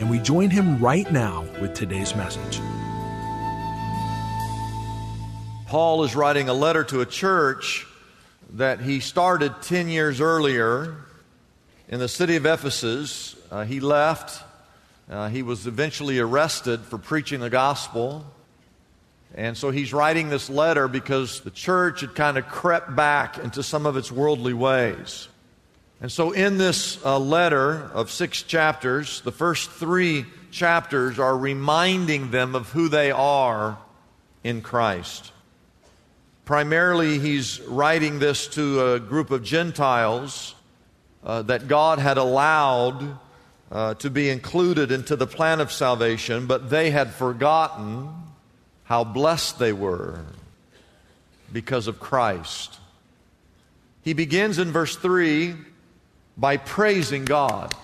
and we join him right now with today's message. Paul is writing a letter to a church that he started 10 years earlier in the city of Ephesus. Uh, he left. Uh, he was eventually arrested for preaching the gospel. And so he's writing this letter because the church had kind of crept back into some of its worldly ways. And so, in this uh, letter of six chapters, the first three chapters are reminding them of who they are in Christ. Primarily, he's writing this to a group of Gentiles uh, that God had allowed uh, to be included into the plan of salvation, but they had forgotten how blessed they were because of Christ. He begins in verse 3 by praising God.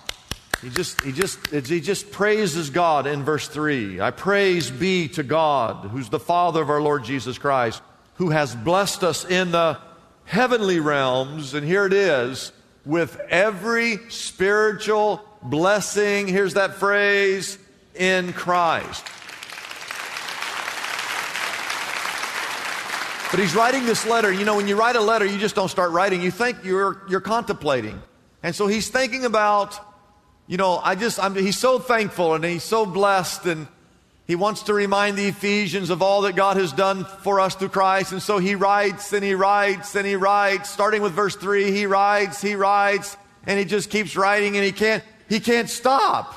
He just, he, just, he just praises God in verse 3. I praise be to God, who's the Father of our Lord Jesus Christ, who has blessed us in the heavenly realms. And here it is with every spiritual blessing. Here's that phrase in Christ. But he's writing this letter. You know, when you write a letter, you just don't start writing. You think you're, you're contemplating. And so he's thinking about, you know, I just, I'm, he's so thankful and he's so blessed and he wants to remind the Ephesians of all that God has done for us through Christ. And so he writes and he writes and he writes, starting with verse three, he writes, he writes, and he just keeps writing and he can't, he can't stop.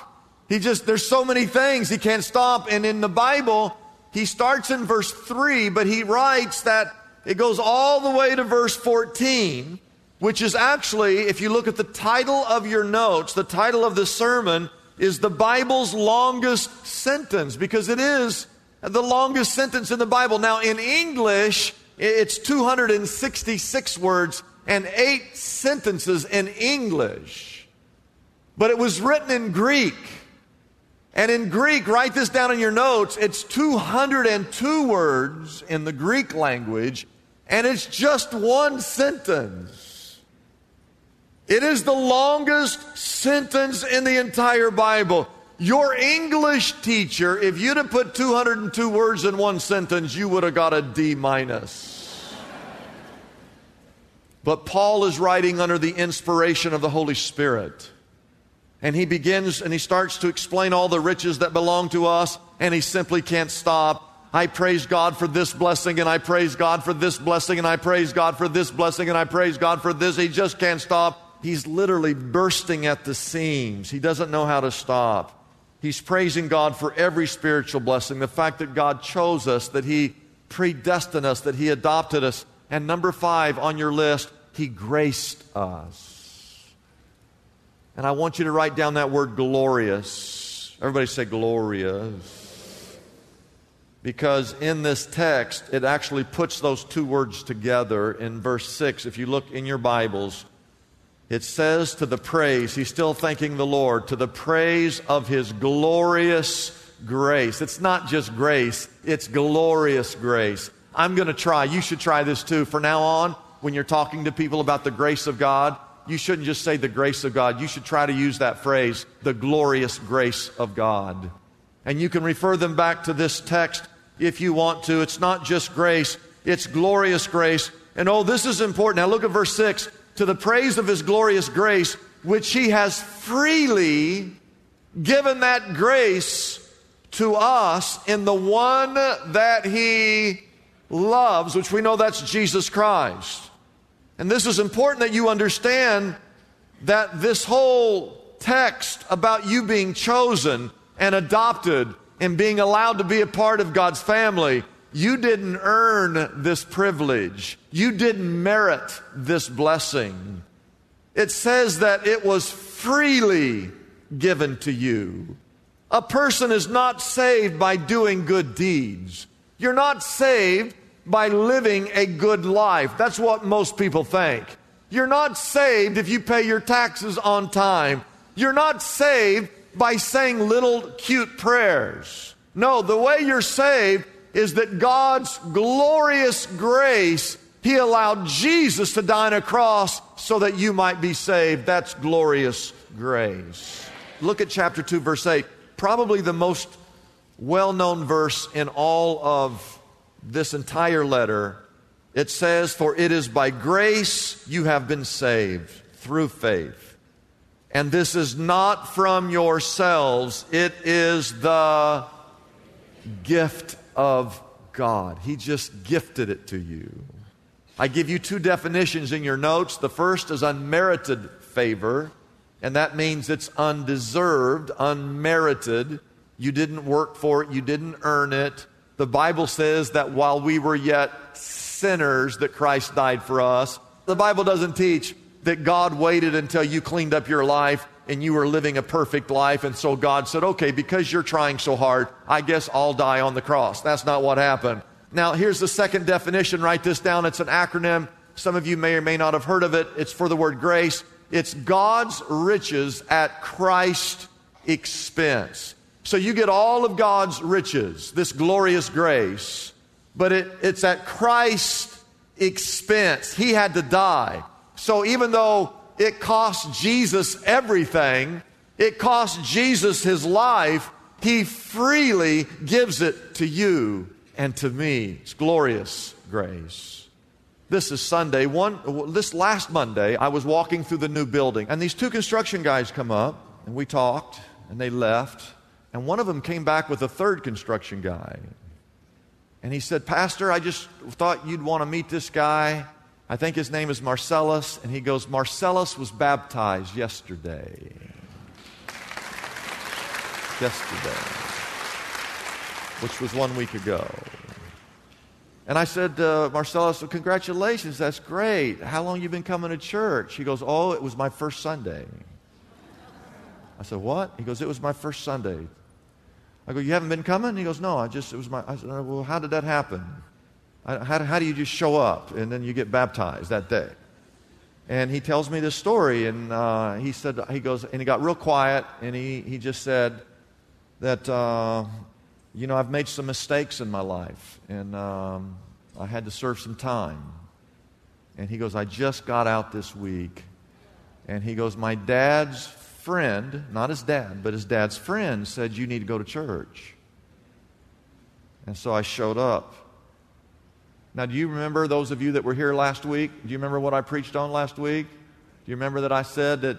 He just, there's so many things he can't stop. And in the Bible, he starts in verse three, but he writes that it goes all the way to verse 14 which is actually, if you look at the title of your notes, the title of the sermon is the Bible's longest sentence because it is the longest sentence in the Bible. Now, in English, it's 266 words and eight sentences in English. But it was written in Greek. And in Greek, write this down in your notes, it's 202 words in the Greek language, and it's just one sentence. It is the longest sentence in the entire Bible. Your English teacher, if you'd have put 202 words in one sentence, you would have got a D minus. But Paul is writing under the inspiration of the Holy Spirit. And he begins and he starts to explain all the riches that belong to us, and he simply can't stop. I praise God for this blessing, and I praise God for this blessing, and I praise God for this blessing, and I praise God for this. He just can't stop. He's literally bursting at the seams. He doesn't know how to stop. He's praising God for every spiritual blessing, the fact that God chose us, that He predestined us, that He adopted us. And number five on your list, He graced us. And I want you to write down that word glorious. Everybody say glorious. Because in this text, it actually puts those two words together in verse 6. If you look in your Bibles, it says to the praise, he's still thanking the Lord, to the praise of his glorious grace. It's not just grace, it's glorious grace. I'm going to try. You should try this too. For now on, when you're talking to people about the grace of God, you shouldn't just say the grace of God. You should try to use that phrase, the glorious grace of God. And you can refer them back to this text if you want to. It's not just grace, it's glorious grace And oh, this is important. Now look at verse 6 to the praise of his glorious grace, which he has freely given that grace to us in the one that he loves, which we know that's Jesus Christ. And this is important that you understand that this whole text about you being chosen and adopted and being allowed to be a part of God's family, you didn't earn this privilege. You didn't merit this blessing. It says that it was freely given to you. A person is not saved by doing good deeds. You're not saved by living a good life. That's what most people think. You're not saved if you pay your taxes on time. You're not saved by saying little cute prayers. No, the way you're saved is that God's glorious grace, He allowed Jesus to die on a cross so that you might be saved. That's glorious grace. Look at chapter 2, verse 8. Probably the most well known verse in all of this entire letter, it says, For it is by grace you have been saved through faith. And this is not from yourselves, it is the gift of God. He just gifted it to you. I give you two definitions in your notes. The first is unmerited favor, and that means it's undeserved, unmerited. You didn't work for it, you didn't earn it. The Bible says that while we were yet sinners, that Christ died for us. The Bible doesn't teach that God waited until you cleaned up your life and you were living a perfect life. And so God said, okay, because you're trying so hard, I guess I'll die on the cross. That's not what happened. Now, here's the second definition. Write this down. It's an acronym. Some of you may or may not have heard of it. It's for the word grace. It's God's riches at Christ's expense. So you get all of God's riches, this glorious grace, but it, it's at Christ's expense. He had to die. So even though it cost Jesus everything, it cost Jesus his life, he freely gives it to you and to me. It's glorious grace. This is Sunday. One, this last Monday, I was walking through the new building, and these two construction guys come up, and we talked, and they left. And one of them came back with a third construction guy. And he said, Pastor, I just thought you'd want to meet this guy. I think his name is Marcellus. And he goes, Marcellus was baptized yesterday. Yesterday, which was one week ago. And I said, uh, Marcellus, well, congratulations, that's great. How long you been coming to church? He goes, oh, it was my first Sunday. I said, what? He goes, it was my first Sunday. I go, You haven't been coming? He goes, No, I just, it was my, I said, Well, how did that happen? How, how do you just show up and then you get baptized that day? And he tells me this story, and uh, he said, He goes, and he got real quiet, and he, he just said that, uh, you know, I've made some mistakes in my life, and um, I had to serve some time. And he goes, I just got out this week. And he goes, My dad's friend, not his dad, but his dad's friend said, You need to go to church. And so I showed up. Now, do you remember those of you that were here last week? Do you remember what I preached on last week? Do you remember that I said that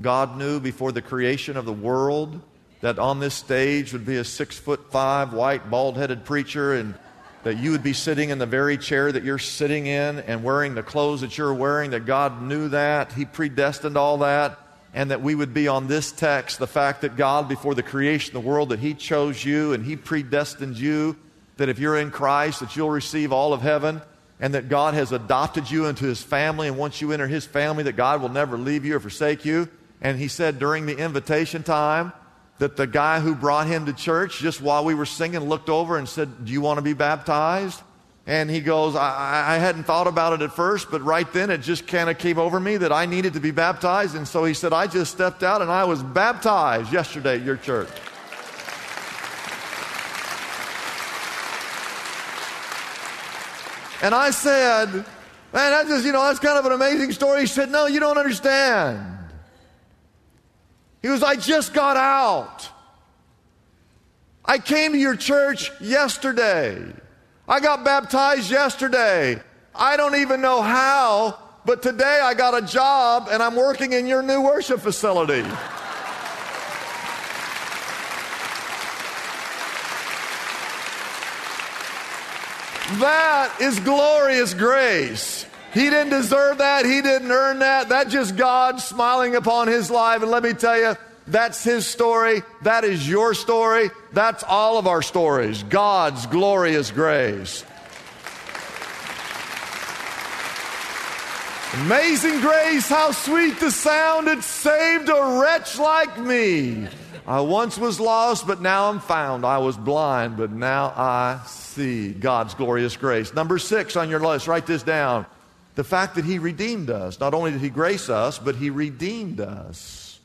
God knew before the creation of the world that on this stage would be a six foot five, white, bald headed preacher and that you would be sitting in the very chair that you're sitting in and wearing the clothes that you're wearing, that God knew that. He predestined all that and that we would be on this text the fact that God, before the creation of the world, that He chose you and He predestined you, that if you're in Christ, that you'll receive all of heaven, and that God has adopted you into His family, and once you enter His family, that God will never leave you or forsake you. And He said during the invitation time that the guy who brought him to church, just while we were singing, looked over and said, Do you want to be baptized? And he goes, I, I, hadn't thought about it at first, but right then it just kind of came over me that I needed to be baptized. And so he said, I just stepped out and I was baptized yesterday at your church. And I said, Man, that's just, you know, that's kind of an amazing story. He said, No, you don't understand. He was, I just got out. I came to your church yesterday. I got baptized yesterday. I don't even know how, but today I got a job and I'm working in your new worship facility. That is glorious grace. He didn't deserve that. He didn't earn that. That's just God smiling upon his life. And let me tell you, that's his story. That is your story. That's all of our stories. God's glorious grace. Amazing grace, how sweet the sound it saved a wretch like me. I once was lost, but now I'm found. I was blind, but now I see God's glorious grace. Number six on your list, write this down. The fact that He redeemed us. Not only did He grace us, but He redeemed us.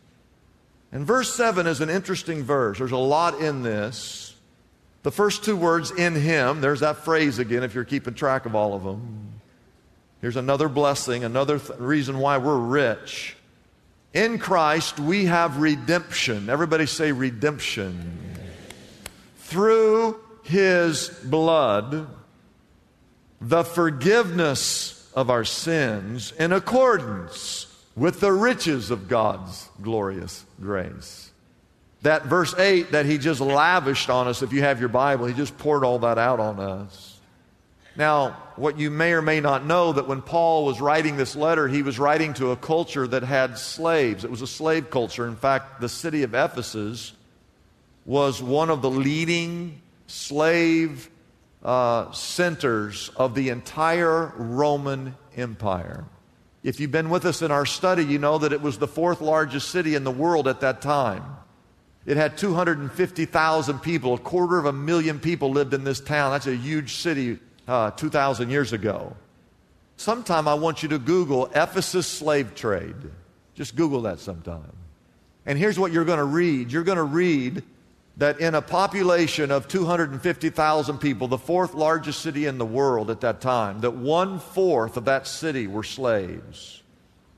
And verse 7 is an interesting verse. There's a lot in this. The first two words, in Him, there's that phrase again if you're keeping track of all of them. Here's another blessing, another th- reason why we're rich. In Christ, we have redemption. Everybody say redemption. Through his blood, the forgiveness of our sins in accordance with the riches of God's glorious grace. That verse 8 that he just lavished on us, if you have your Bible, he just poured all that out on us. Now, what you may or may not know that when Paul was writing this letter, he was writing to a culture that had slaves. It was a slave culture. In fact, the city of Ephesus was one of the leading slave uh, centers of the entire Roman Empire. If you've been with us in our study, you know that it was the fourth largest city in the world at that time. It had 250,000 people, a quarter of a million people lived in this town. That's a huge city uh, 2,000 years ago. Sometime I want you to Google Ephesus slave trade. Just Google that sometime. And here's what you're going to read you're going to read that in a population of 250,000 people, the fourth largest city in the world at that time, that one fourth of that city were slaves.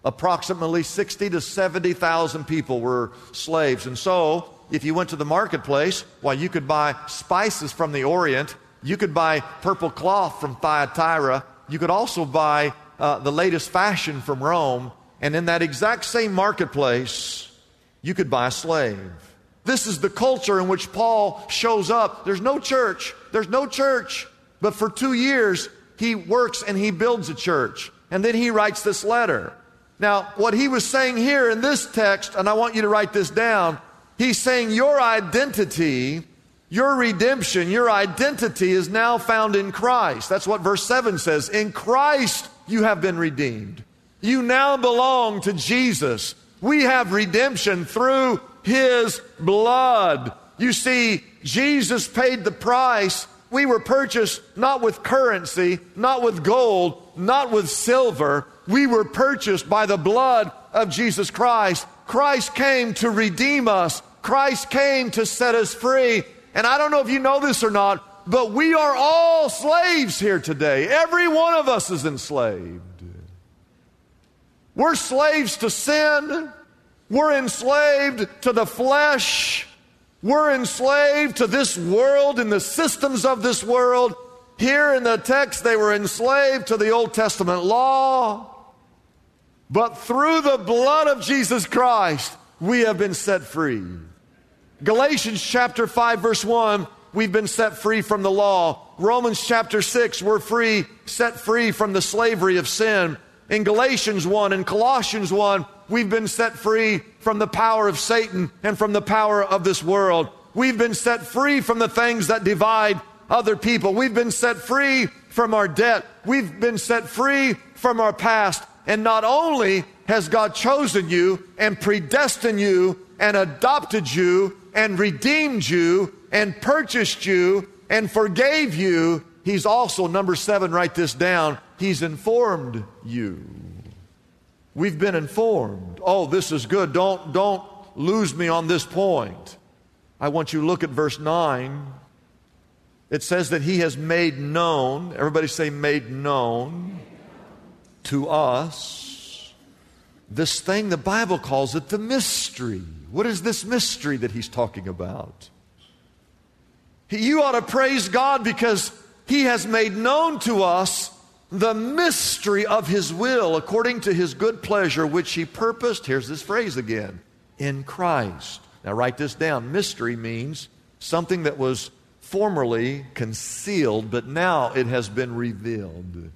Approximately 60 to 70,000 people were slaves. And so, if you went to the marketplace, well, you could buy spices from the Orient you could buy purple cloth from Thyatira. You could also buy uh, the latest fashion from Rome. And in that exact same marketplace, you could buy a slave. This is the culture in which Paul shows up. There's no church. There's no church. But for two years, he works and he builds a church. And then he writes this letter. Now, what he was saying here in this text, and I want you to write this down, he's saying your identity your redemption, your identity is now found in Christ. That's what verse 7 says. In Christ you have been redeemed. You now belong to Jesus. We have redemption through his blood. You see, Jesus paid the price. We were purchased not with currency, not with gold, not with silver. We were purchased by the blood of Jesus Christ. Christ came to redeem us. Christ came to set us free. And I don't know if you know this or not, but we are all slaves here today. Every one of us is enslaved. We're slaves to sin. We're enslaved to the flesh. We're enslaved to this world and the systems of this world. Here in the text, they were enslaved to the Old Testament law. But through the blood of Jesus Christ, we have been set free. Galatians chapter 5 verse 1, we've been set free from the law. Romans chapter 6, we're free, set free from the slavery of sin. In Galatians 1 and Colossians 1, we've been set free from the power of Satan and from the power of this world. We've been set free from the things that divide other people. We've been set free from our debt. We've been set free from our past. And not only has God chosen you and predestined you and adopted you and redeemed you and purchased you and forgave you, He's also, number seven, write this down, He's informed you. We've been informed. Oh, this is good. Don't, don't lose me on this point. I want you to look at verse 9. It says that He has made known, everybody say, made known to us this thing the Bible calls it the mystery what is this mystery that he's talking about? You ought to praise God because he has made known to us the mystery of his will according to his good pleasure, which he purposed, here's this phrase again, in Christ. Now write this down. Mystery means something that was formerly concealed, but now it has been revealed.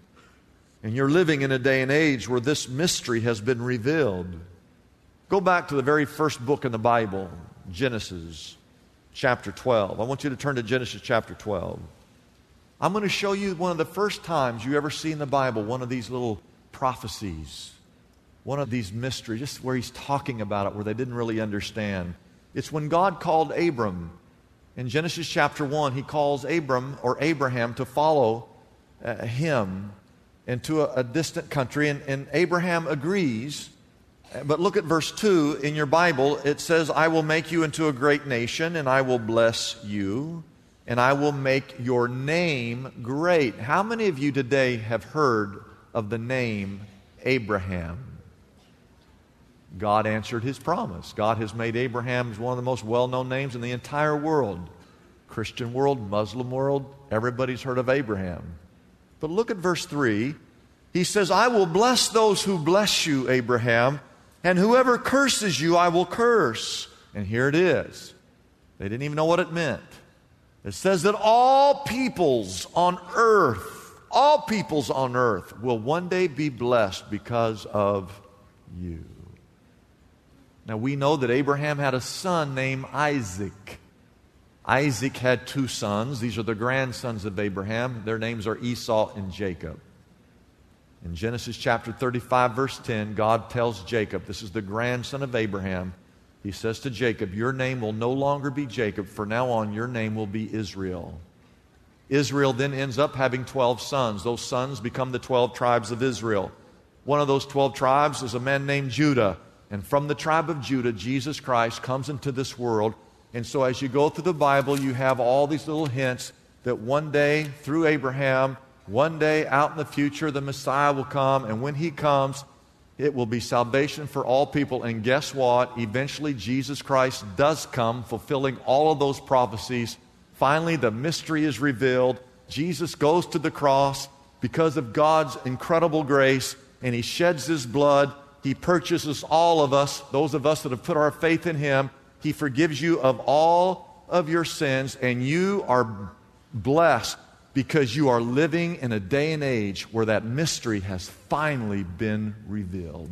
And you're living in a day and age where this mystery has been revealed. Go back to the very first book in the Bible, Genesis chapter 12. I want you to turn to Genesis chapter 12. I'm going to show you one of the first times you ever see in the Bible one of these little prophecies, one of these mysteries, just where he's talking about it, where they didn't really understand. It's when God called Abram. In Genesis chapter 1, he calls Abram or Abraham to follow uh, him into a, a distant country, and, and Abraham agrees. But look at verse 2 in your Bible. It says, I will make you into a great nation, and I will bless you and I will make your name great. How many of you today have heard of the name Abraham? God answered his promise. God has made Abraham one of the most well known names in the entire world Christian world, Muslim world, everybody's heard of Abraham. But look at verse 3. He says, I will bless those who bless you, Abraham, and whoever curses you, I will curse. And here it is. They didn't even know what it meant. It says that all peoples on earth, all peoples on earth will one day be blessed because of you. Now we know that Abraham had a son named Isaac. Isaac had two sons. These are the grandsons of Abraham. Their names are Esau and Jacob. In Genesis chapter 35, verse 10, God tells Jacob, this is the grandson of Abraham, he says to Jacob, Your name will no longer be Jacob. For now on, your name will be Israel. Israel then ends up having 12 sons. Those sons become the 12 tribes of Israel. One of those 12 tribes is a man named Judah. And from the tribe of Judah, Jesus Christ comes into this world. And so, as you go through the Bible, you have all these little hints that one day, through Abraham, one day out in the future, the Messiah will come. And when he comes, it will be salvation for all people. And guess what? Eventually, Jesus Christ does come, fulfilling all of those prophecies. Finally, the mystery is revealed. Jesus goes to the cross because of God's incredible grace, and he sheds his blood. He purchases all of us, those of us that have put our faith in him. He forgives you of all of your sins, and you are blessed because you are living in a day and age where that mystery has finally been revealed.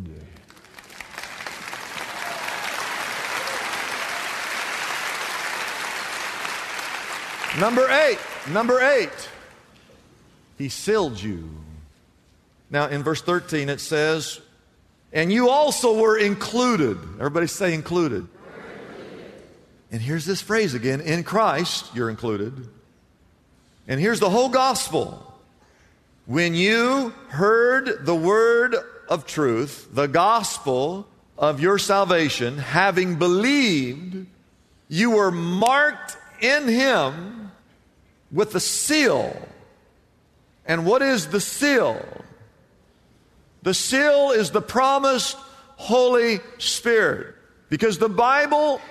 Number eight, number eight, he sealed you. Now, in verse 13, it says, and you also were included. Everybody say included. And here's this phrase again in Christ, you're included. And here's the whole gospel. When you heard the word of truth, the gospel of your salvation, having believed, you were marked in him with the seal. And what is the seal? The seal is the promised Holy Spirit. Because the Bible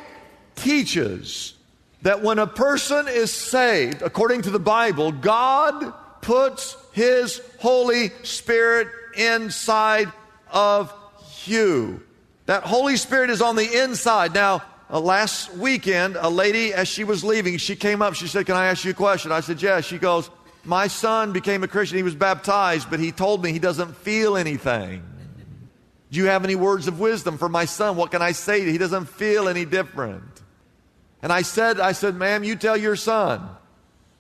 teaches that when a person is saved, according to the Bible, God puts His Holy Spirit inside of you. That Holy Spirit is on the inside. Now, uh, last weekend, a lady, as she was leaving, she came up. She said, Can I ask you a question? I said, Yes. She goes, My son became a Christian. He was baptized, but he told me he doesn't feel anything. Do you have any words of wisdom for my son? What can I say? He doesn't feel any different. And I said, I said, ma'am, you tell your son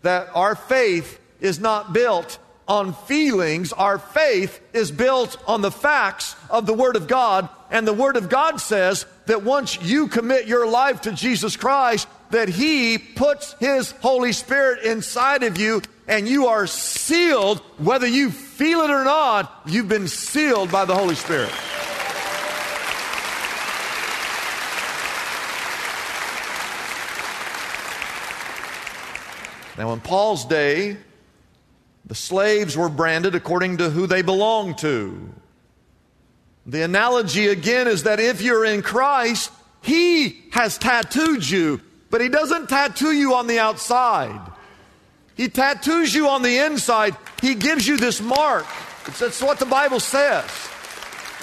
that our faith is not built on feelings. Our faith is built on the facts of the Word of God. And the Word of God says that once you commit your life to Jesus Christ, that He puts His Holy Spirit inside of you and you are sealed, whether you feel it or not, you've been sealed by the Holy Spirit. Now, in Paul's day, the slaves were branded according to who they belonged to. The analogy again is that if you're in Christ, He has tattooed you, but He doesn't tattoo you on the outside. He tattoos you on the inside. He gives you this mark. That's what the Bible says.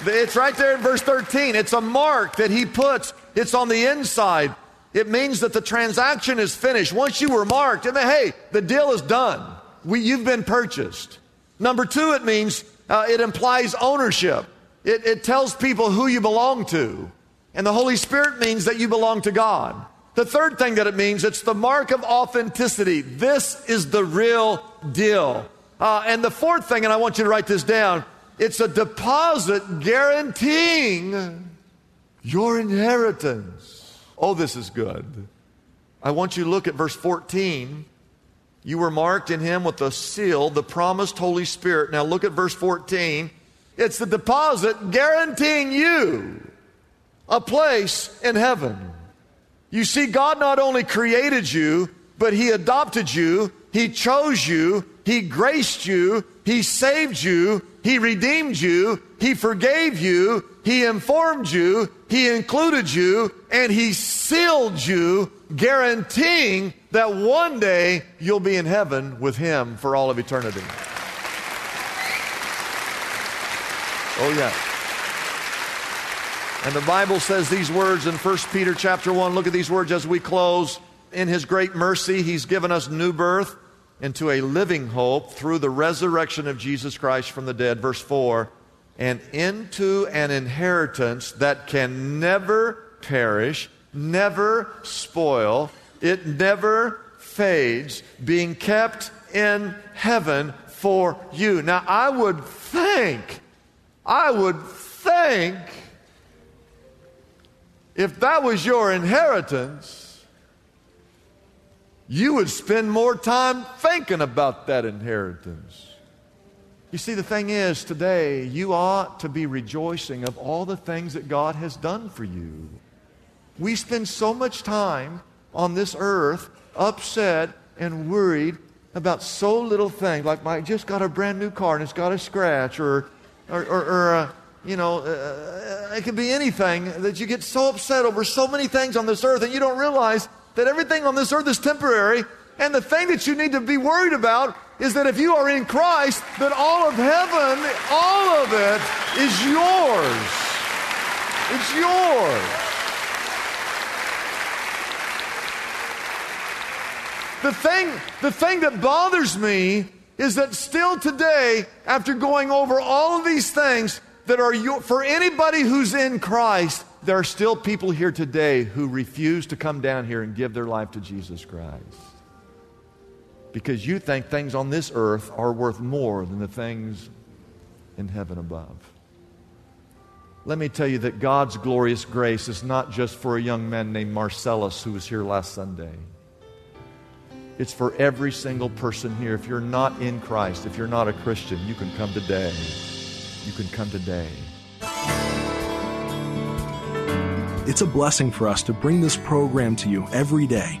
It's right there in verse 13. It's a mark that he puts, it's on the inside. It means that the transaction is finished. Once you were marked, and then, hey, the deal is done. We, you've been purchased. Number two, it means uh, it implies ownership. It, it tells people who you belong to. And the Holy Spirit means that you belong to God. The third thing that it means, it's the mark of authenticity. This is the real deal. Uh, and the fourth thing, and I want you to write this down, it's a deposit guaranteeing your inheritance. Oh, this is good. I want you to look at verse 14. You were marked in him with the seal, the promised Holy Spirit. Now look at verse 14. It's the deposit guaranteeing you a place in heaven. You see, God not only created you, but He adopted you, He chose you, He graced you, He saved you, He redeemed you, He forgave you, He informed you, He included you, and He sealed you, guaranteeing that one day you'll be in heaven with Him for all of eternity. Oh, yeah. And the Bible says these words in 1 Peter chapter 1. Look at these words as we close. In his great mercy, he's given us new birth into a living hope through the resurrection of Jesus Christ from the dead. Verse 4 and into an inheritance that can never perish, never spoil, it never fades, being kept in heaven for you. Now, I would think, I would think if that was your inheritance, you would spend more time thinking about that inheritance. You see, the thing is, today, you ought to be rejoicing of all the things that God has done for you. We spend so much time on this earth upset and worried about so little things, like I just got a brand new car and it's got a scratch, or, or, or, or uh, you know, uh, it could be anything that you get so upset over so many things on this earth and you don't realize that everything on this earth is temporary. And the thing that you need to be worried about is that if you are in Christ, that all of heaven, all of it is yours. It's yours. The thing, the thing that bothers me is that still today, after going over all of these things, that are your, for anybody who's in Christ, there are still people here today who refuse to come down here and give their life to Jesus Christ. Because you think things on this earth are worth more than the things in heaven above. Let me tell you that God's glorious grace is not just for a young man named Marcellus who was here last Sunday. It's for every single person here. If you're not in Christ, if you're not a Christian, you can come today you can come today. It's a blessing for us to bring this program to you every day.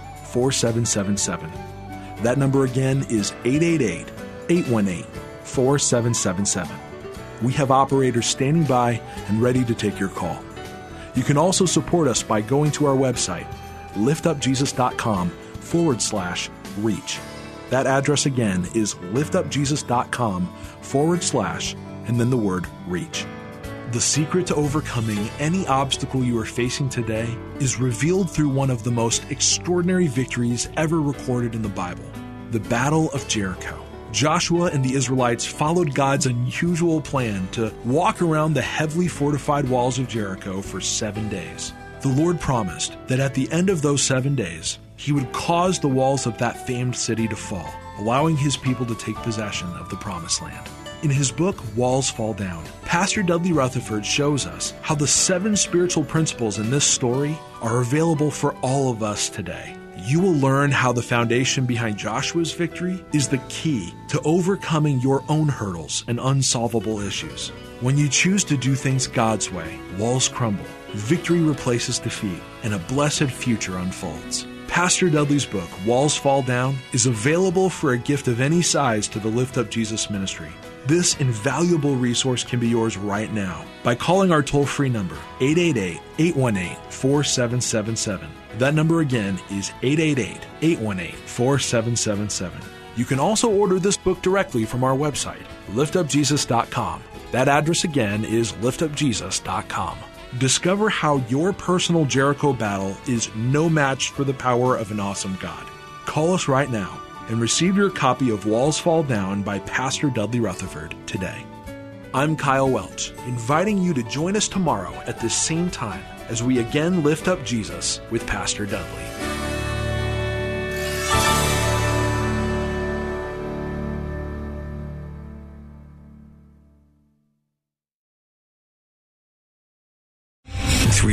4777. That number again is 888 818 4777. We have operators standing by and ready to take your call. You can also support us by going to our website, liftupjesus.com forward slash reach. That address again is liftupjesus.com forward slash and then the word reach. The secret to overcoming any obstacle you are facing today is revealed through one of the most extraordinary victories ever recorded in the Bible the Battle of Jericho. Joshua and the Israelites followed God's unusual plan to walk around the heavily fortified walls of Jericho for seven days. The Lord promised that at the end of those seven days, he would cause the walls of that famed city to fall, allowing his people to take possession of the promised land. In his book, Walls Fall Down, Pastor Dudley Rutherford shows us how the seven spiritual principles in this story are available for all of us today. you will learn how the foundation behind Joshua's victory is the key to overcoming your own hurdles and unsolvable issues. When you choose to do things God's way, walls crumble, victory replaces defeat, and a blessed future unfolds. Pastor Dudley's book, Walls Fall Down, is available for a gift of any size to the Lift Up Jesus ministry. This invaluable resource can be yours right now by calling our toll free number, 888 818 4777. That number again is 888 818 4777. You can also order this book directly from our website, liftupjesus.com. That address again is liftupjesus.com. Discover how your personal Jericho battle is no match for the power of an awesome God. Call us right now and receive your copy of Walls Fall Down by Pastor Dudley Rutherford today. I'm Kyle Welch, inviting you to join us tomorrow at this same time as we again lift up Jesus with Pastor Dudley.